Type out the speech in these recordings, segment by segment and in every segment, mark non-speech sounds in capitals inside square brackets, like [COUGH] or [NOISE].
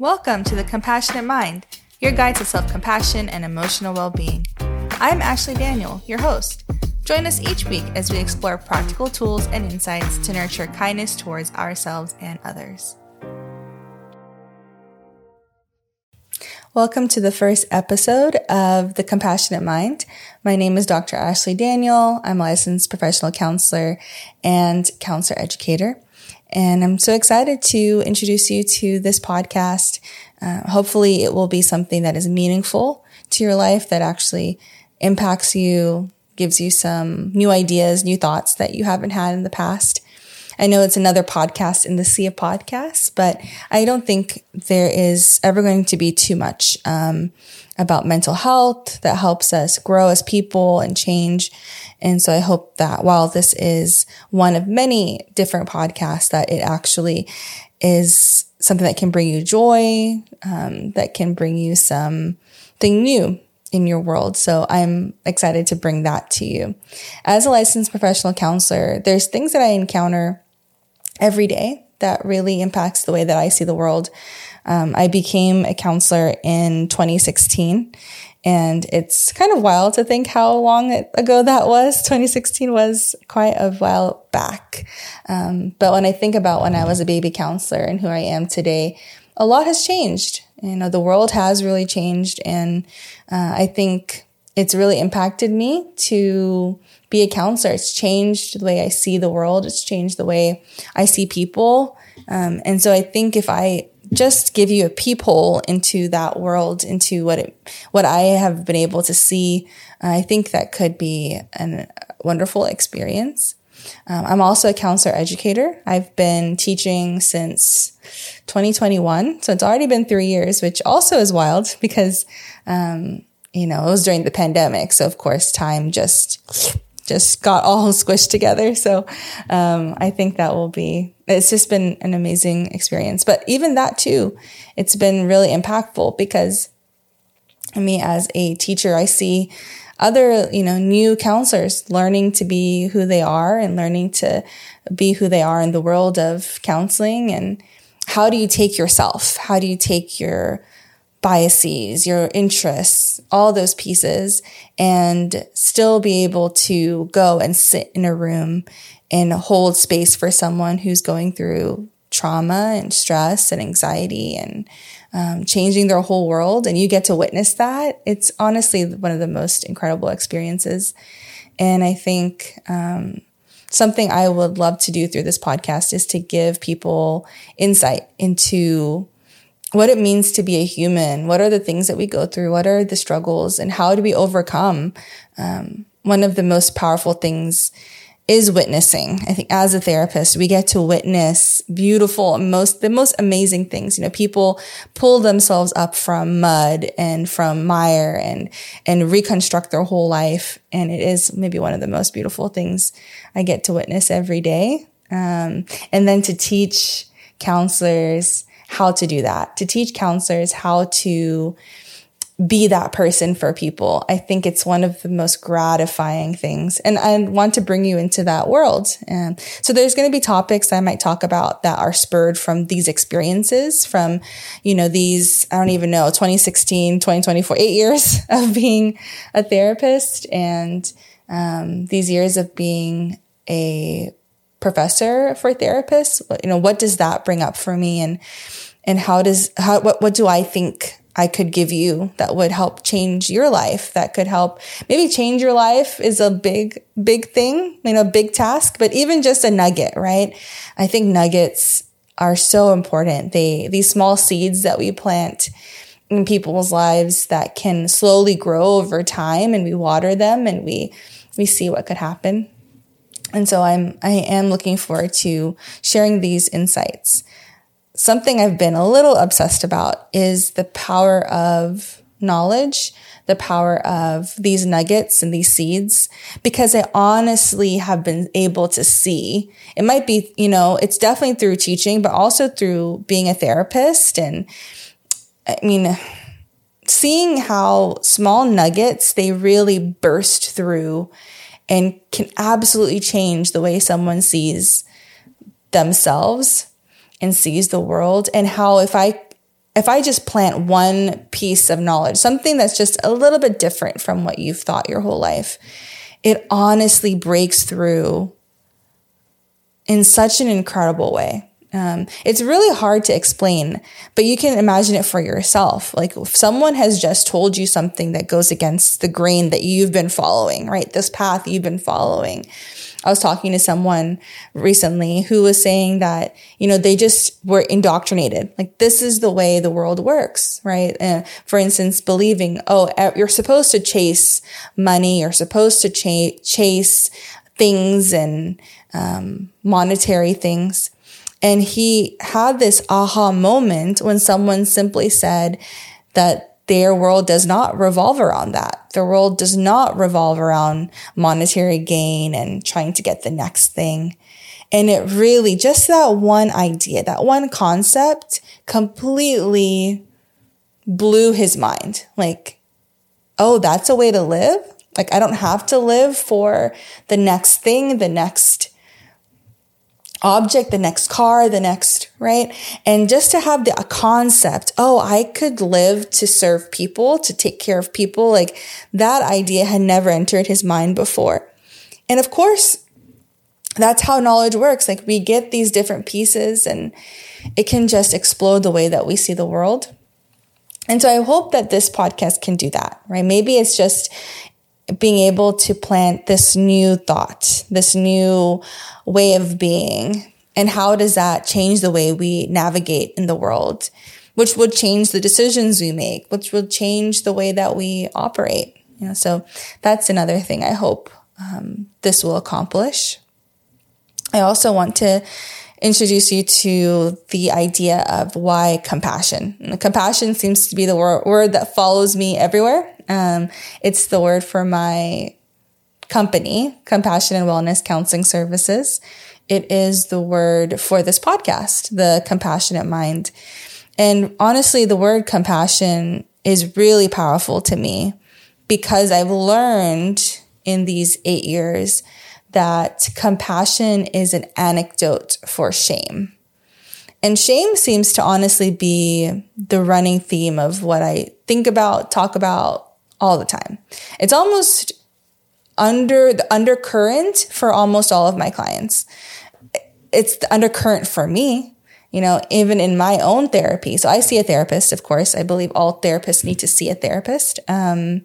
Welcome to The Compassionate Mind, your guide to self compassion and emotional well being. I'm Ashley Daniel, your host. Join us each week as we explore practical tools and insights to nurture kindness towards ourselves and others. Welcome to the first episode of The Compassionate Mind. My name is Dr. Ashley Daniel. I'm a licensed professional counselor and counselor educator. And I'm so excited to introduce you to this podcast. Uh, hopefully, it will be something that is meaningful to your life that actually impacts you, gives you some new ideas, new thoughts that you haven't had in the past. I know it's another podcast in the sea of podcasts, but I don't think there is ever going to be too much um, about mental health that helps us grow as people and change. And so I hope that while this is one of many different podcasts, that it actually is something that can bring you joy, um, that can bring you something new in your world. So I'm excited to bring that to you. As a licensed professional counselor, there's things that I encounter every day that really impacts the way that I see the world. Um, I became a counselor in 2016 and it's kind of wild to think how long ago that was. 2016 was quite a while back. Um, but when I think about when I was a baby counselor and who I am today, a lot has changed. You know, the world has really changed. And uh, I think it's really impacted me to be a counselor. It's changed the way I see the world. It's changed the way I see people. Um, and so I think if I just give you a peephole into that world, into what it, what I have been able to see. I think that could be a wonderful experience. Um, I'm also a counselor educator. I've been teaching since 2021. So it's already been three years, which also is wild because, um, you know, it was during the pandemic. So of course, time just just got all [LAUGHS] squished together. So um, I think that will be, it's just been an amazing experience. But even that too, it's been really impactful because me as a teacher, I see other, you know, new counselors learning to be who they are and learning to be who they are in the world of counseling. And how do you take yourself? How do you take your biases, your interests, all those pieces, and still be able to go and sit in a room and hold space for someone who's going through trauma and stress and anxiety and um, changing their whole world. And you get to witness that. It's honestly one of the most incredible experiences. And I think, um, something I would love to do through this podcast is to give people insight into what it means to be a human. What are the things that we go through? What are the struggles and how do we overcome? Um, one of the most powerful things is witnessing. I think as a therapist, we get to witness beautiful, most, the most amazing things. You know, people pull themselves up from mud and from mire and, and reconstruct their whole life. And it is maybe one of the most beautiful things I get to witness every day. Um, and then to teach counselors, how to do that, to teach counselors how to be that person for people. I think it's one of the most gratifying things. And I want to bring you into that world. And so there's going to be topics I might talk about that are spurred from these experiences, from, you know, these, I don't even know, 2016, 2024, eight years [LAUGHS] of being a therapist and um, these years of being a professor for therapists. You know, what does that bring up for me? And, and how does, how, what, what do I think I could give you that would help change your life, that could help maybe change your life is a big, big thing, you know, big task, but even just a nugget, right? I think nuggets are so important. They, these small seeds that we plant in people's lives that can slowly grow over time and we water them and we, we see what could happen. And so I'm, I am looking forward to sharing these insights something I've been a little obsessed about is the power of knowledge, the power of these nuggets and these seeds, because I honestly have been able to see. It might be, you know, it's definitely through teaching, but also through being a therapist. And I mean, seeing how small nuggets they really burst through and can absolutely change the way someone sees themselves and sees the world and how if I if I just plant one piece of knowledge, something that's just a little bit different from what you've thought your whole life, it honestly breaks through in such an incredible way. Um, it's really hard to explain, but you can imagine it for yourself. Like if someone has just told you something that goes against the grain that you've been following, right? This path you've been following. I was talking to someone recently who was saying that, you know, they just were indoctrinated. Like this is the way the world works, right? Uh, for instance, believing, oh, you're supposed to chase money, you're supposed to ch- chase things and um, monetary things. And he had this aha moment when someone simply said that their world does not revolve around that. Their world does not revolve around monetary gain and trying to get the next thing. And it really, just that one idea, that one concept completely blew his mind. Like, oh, that's a way to live? Like, I don't have to live for the next thing, the next object, the next car, the next, right? And just to have the concept, oh, I could live to serve people, to take care of people, like that idea had never entered his mind before. And of course, that's how knowledge works. Like we get these different pieces and it can just explode the way that we see the world. And so I hope that this podcast can do that, right? Maybe it's just being able to plant this new thought, this new way of being. And how does that change the way we navigate in the world? Which would change the decisions we make, which would change the way that we operate. You know, so that's another thing I hope um, this will accomplish. I also want to introduce you to the idea of why compassion. And compassion seems to be the word that follows me everywhere. Um, it's the word for my company, Compassion and Wellness Counseling Services. It is the word for this podcast, the compassionate mind. And honestly, the word compassion is really powerful to me because I've learned in these eight years that compassion is an anecdote for shame. And shame seems to honestly be the running theme of what I think about, talk about all the time. It's almost under the undercurrent for almost all of my clients. It's the undercurrent for me, you know, even in my own therapy. So I see a therapist, of course. I believe all therapists need to see a therapist. Um,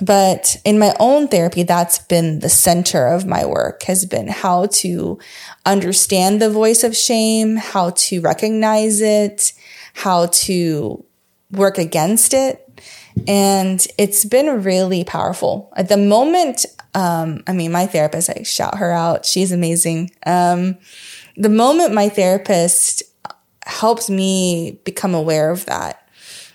but in my own therapy, that's been the center of my work has been how to understand the voice of shame, how to recognize it, how to work against it. And it's been really powerful. At the moment, um, I mean, my therapist, I shout her out. She's amazing. Um, the moment my therapist helps me become aware of that,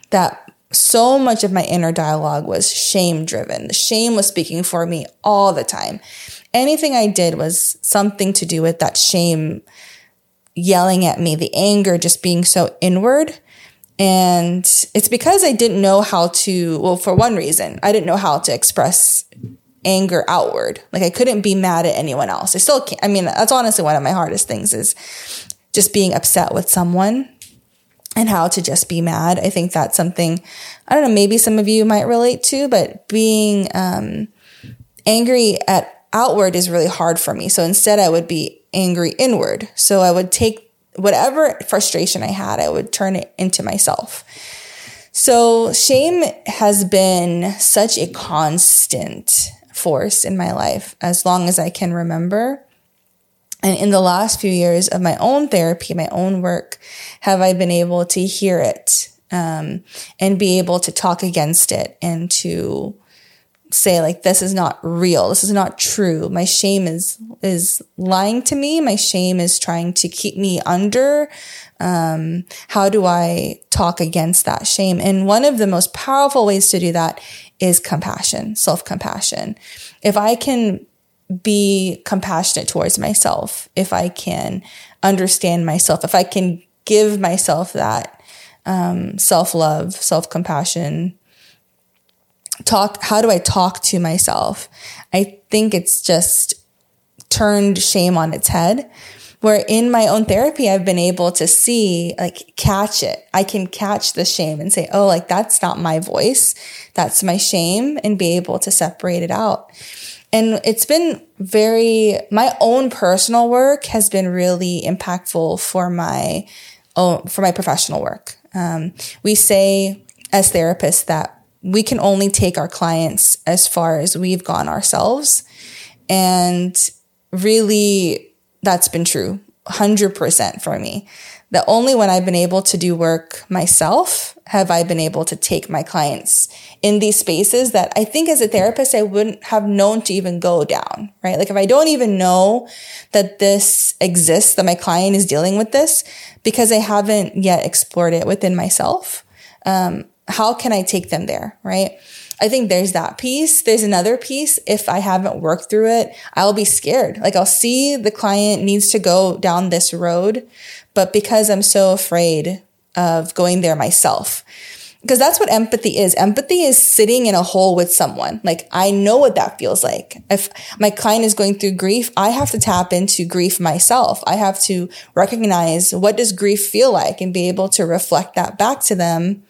that so much of my inner dialogue was shame driven. The shame was speaking for me all the time. Anything I did was something to do with that shame yelling at me, the anger just being so inward. And it's because I didn't know how to, well, for one reason, I didn't know how to express anger outward. Like I couldn't be mad at anyone else. I still can't. I mean, that's honestly one of my hardest things is just being upset with someone and how to just be mad. I think that's something, I don't know, maybe some of you might relate to, but being um, angry at outward is really hard for me. So instead, I would be angry inward. So I would take whatever frustration I had, I would turn it into myself. So shame has been such a constant force in my life as long as I can remember. And in the last few years of my own therapy, my own work, have I been able to hear it um, and be able to talk against it and to say like this is not real. This is not true. My shame is is lying to me. My shame is trying to keep me under. Um, how do i talk against that shame? And one of the most powerful ways to do that is compassion self-compassion. If i can be compassionate towards myself, if I can understand myself, if I can give myself that um, self love, self compassion, talk, how do I talk to myself? I think it's just turned shame on its head where in my own therapy, I've been able to see, like, catch it. I can catch the shame and say, oh, like, that's not my voice. That's my shame and be able to separate it out. And it's been very, my own personal work has been really impactful for my own, for my professional work. Um, we say as therapists that we can only take our clients as far as we've gone ourselves. And really, that's been true 100% for me. That only when I've been able to do work myself have I been able to take my clients in these spaces that I think as a therapist, I wouldn't have known to even go down, right? Like if I don't even know that this exists, that my client is dealing with this because I haven't yet explored it within myself, um, how can I take them there, right? I think there's that piece. There's another piece. If I haven't worked through it, I'll be scared. Like I'll see the client needs to go down this road, but because I'm so afraid of going there myself, because that's what empathy is. Empathy is sitting in a hole with someone. Like I know what that feels like. If my client is going through grief, I have to tap into grief myself. I have to recognize what does grief feel like and be able to reflect that back to them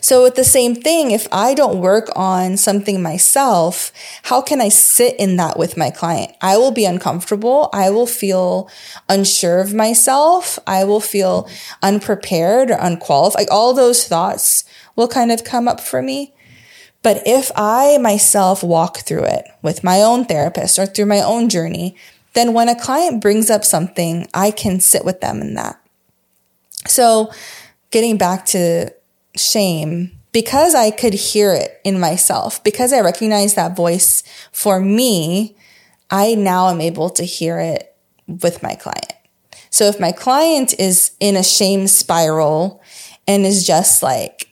so with the same thing, if I don't work on something myself, how can I sit in that with my client? I will be uncomfortable. I will feel unsure of myself. I will feel unprepared or unqualified. Like all those thoughts will kind of come up for me. But if I myself walk through it with my own therapist or through my own journey, then when a client brings up something, I can sit with them in that. So getting back to shame because I could hear it in myself, because I recognize that voice for me, I now am able to hear it with my client. So if my client is in a shame spiral and is just like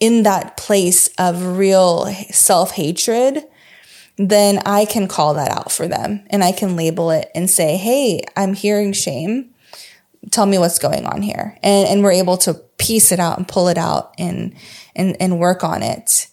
in that place of real self hatred, then I can call that out for them and I can label it and say, Hey, I'm hearing shame tell me what's going on here. And, and we're able to piece it out and pull it out and, and, and work on it.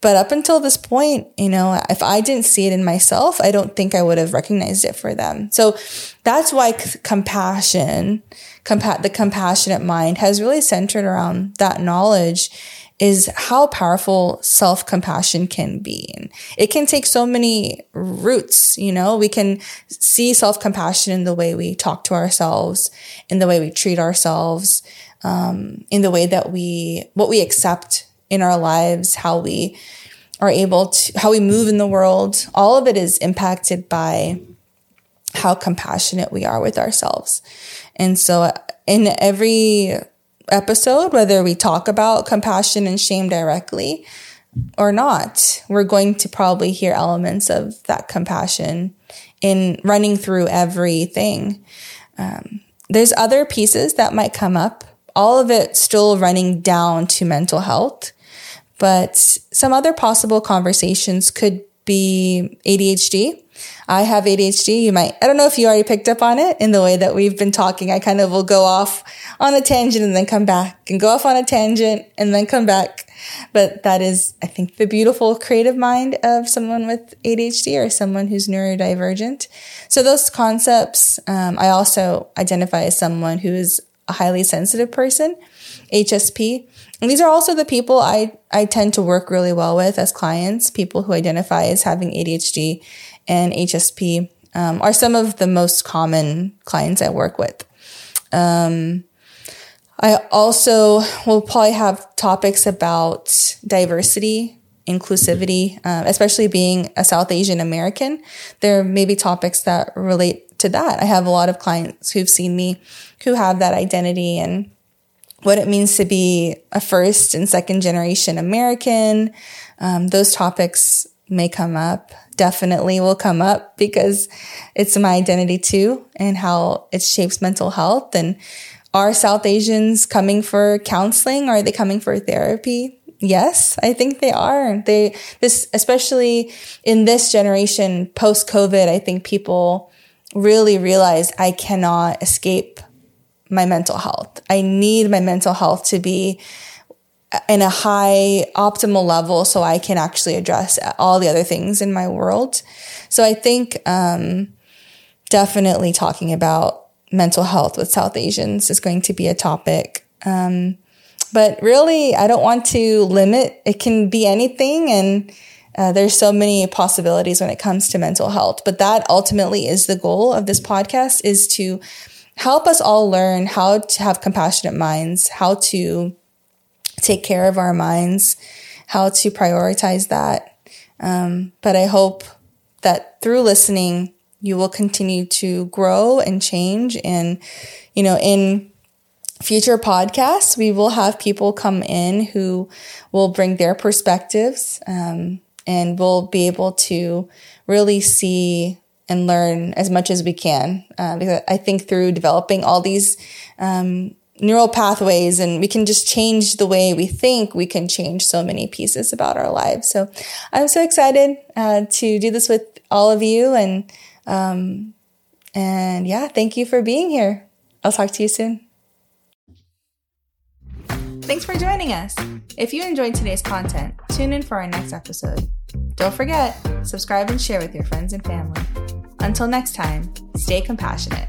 But up until this point, you know, if I didn't see it in myself, I don't think I would have recognized it for them. So that's why c- compassion, compa- the compassionate mind has really centered around that knowledge is how powerful self compassion can be. It can take so many roots, you know, we can see self compassion in the way we talk to ourselves, in the way we treat ourselves, um, in the way that we, what we accept in our lives, how we are able to, how we move in the world. All of it is impacted by how compassionate we are with ourselves. And so in every episode, whether we talk about compassion and shame directly or not, we're going to probably hear elements of that compassion in running through everything. Um, there's other pieces that might come up, all of it still running down to mental health. But some other possible conversations could be ADHD. I have ADHD. You might, I don't know if you already picked up on it in the way that we've been talking. I kind of will go off on a tangent and then come back and go off on a tangent and then come back. But that is, I think, the beautiful creative mind of someone with ADHD or someone who's neurodivergent. So those concepts, um, I also identify as someone who is a highly sensitive person, HSP. And these are also the people I, I tend to work really well with as clients, people who identify as having ADHD and HSP um, are some of the most common clients I work with. Um, I also will probably have topics about diversity, inclusivity, uh, especially being a South Asian American. There may be topics that relate to that. I have a lot of clients who've seen me who have that identity and what it means to be a first and second generation American. Um, those topics may come up, definitely will come up because it's my identity too and how it shapes mental health. And are South Asians coming for counseling? Are they coming for therapy? Yes, I think they are. They, this, especially in this generation post COVID, I think people really realize I cannot escape my mental health. I need my mental health to be in a high optimal level so I can actually address all the other things in my world. So I think um, definitely talking about mental health with South Asians is going to be a topic. Um, but really, I don't want to limit. It can be anything, and uh, there's so many possibilities when it comes to mental health. But that ultimately is the goal of this podcast: is to help us all learn how to have compassionate minds, how to take care of our minds, how to prioritize that. Um, but I hope that through listening, you will continue to grow and change. And, you know, in future podcasts, we will have people come in who will bring their perspectives um, and we'll be able to really see and learn as much as we can. Uh, because I think through developing all these um, neural pathways and we can just change the way we think, we can change so many pieces about our lives. So I'm so excited uh, to do this with all of you. And, um, and yeah, thank you for being here. I'll talk to you soon. Thanks for joining us. If you enjoyed today's content, tune in for our next episode. Don't forget, subscribe and share with your friends and family. Until next time, stay compassionate.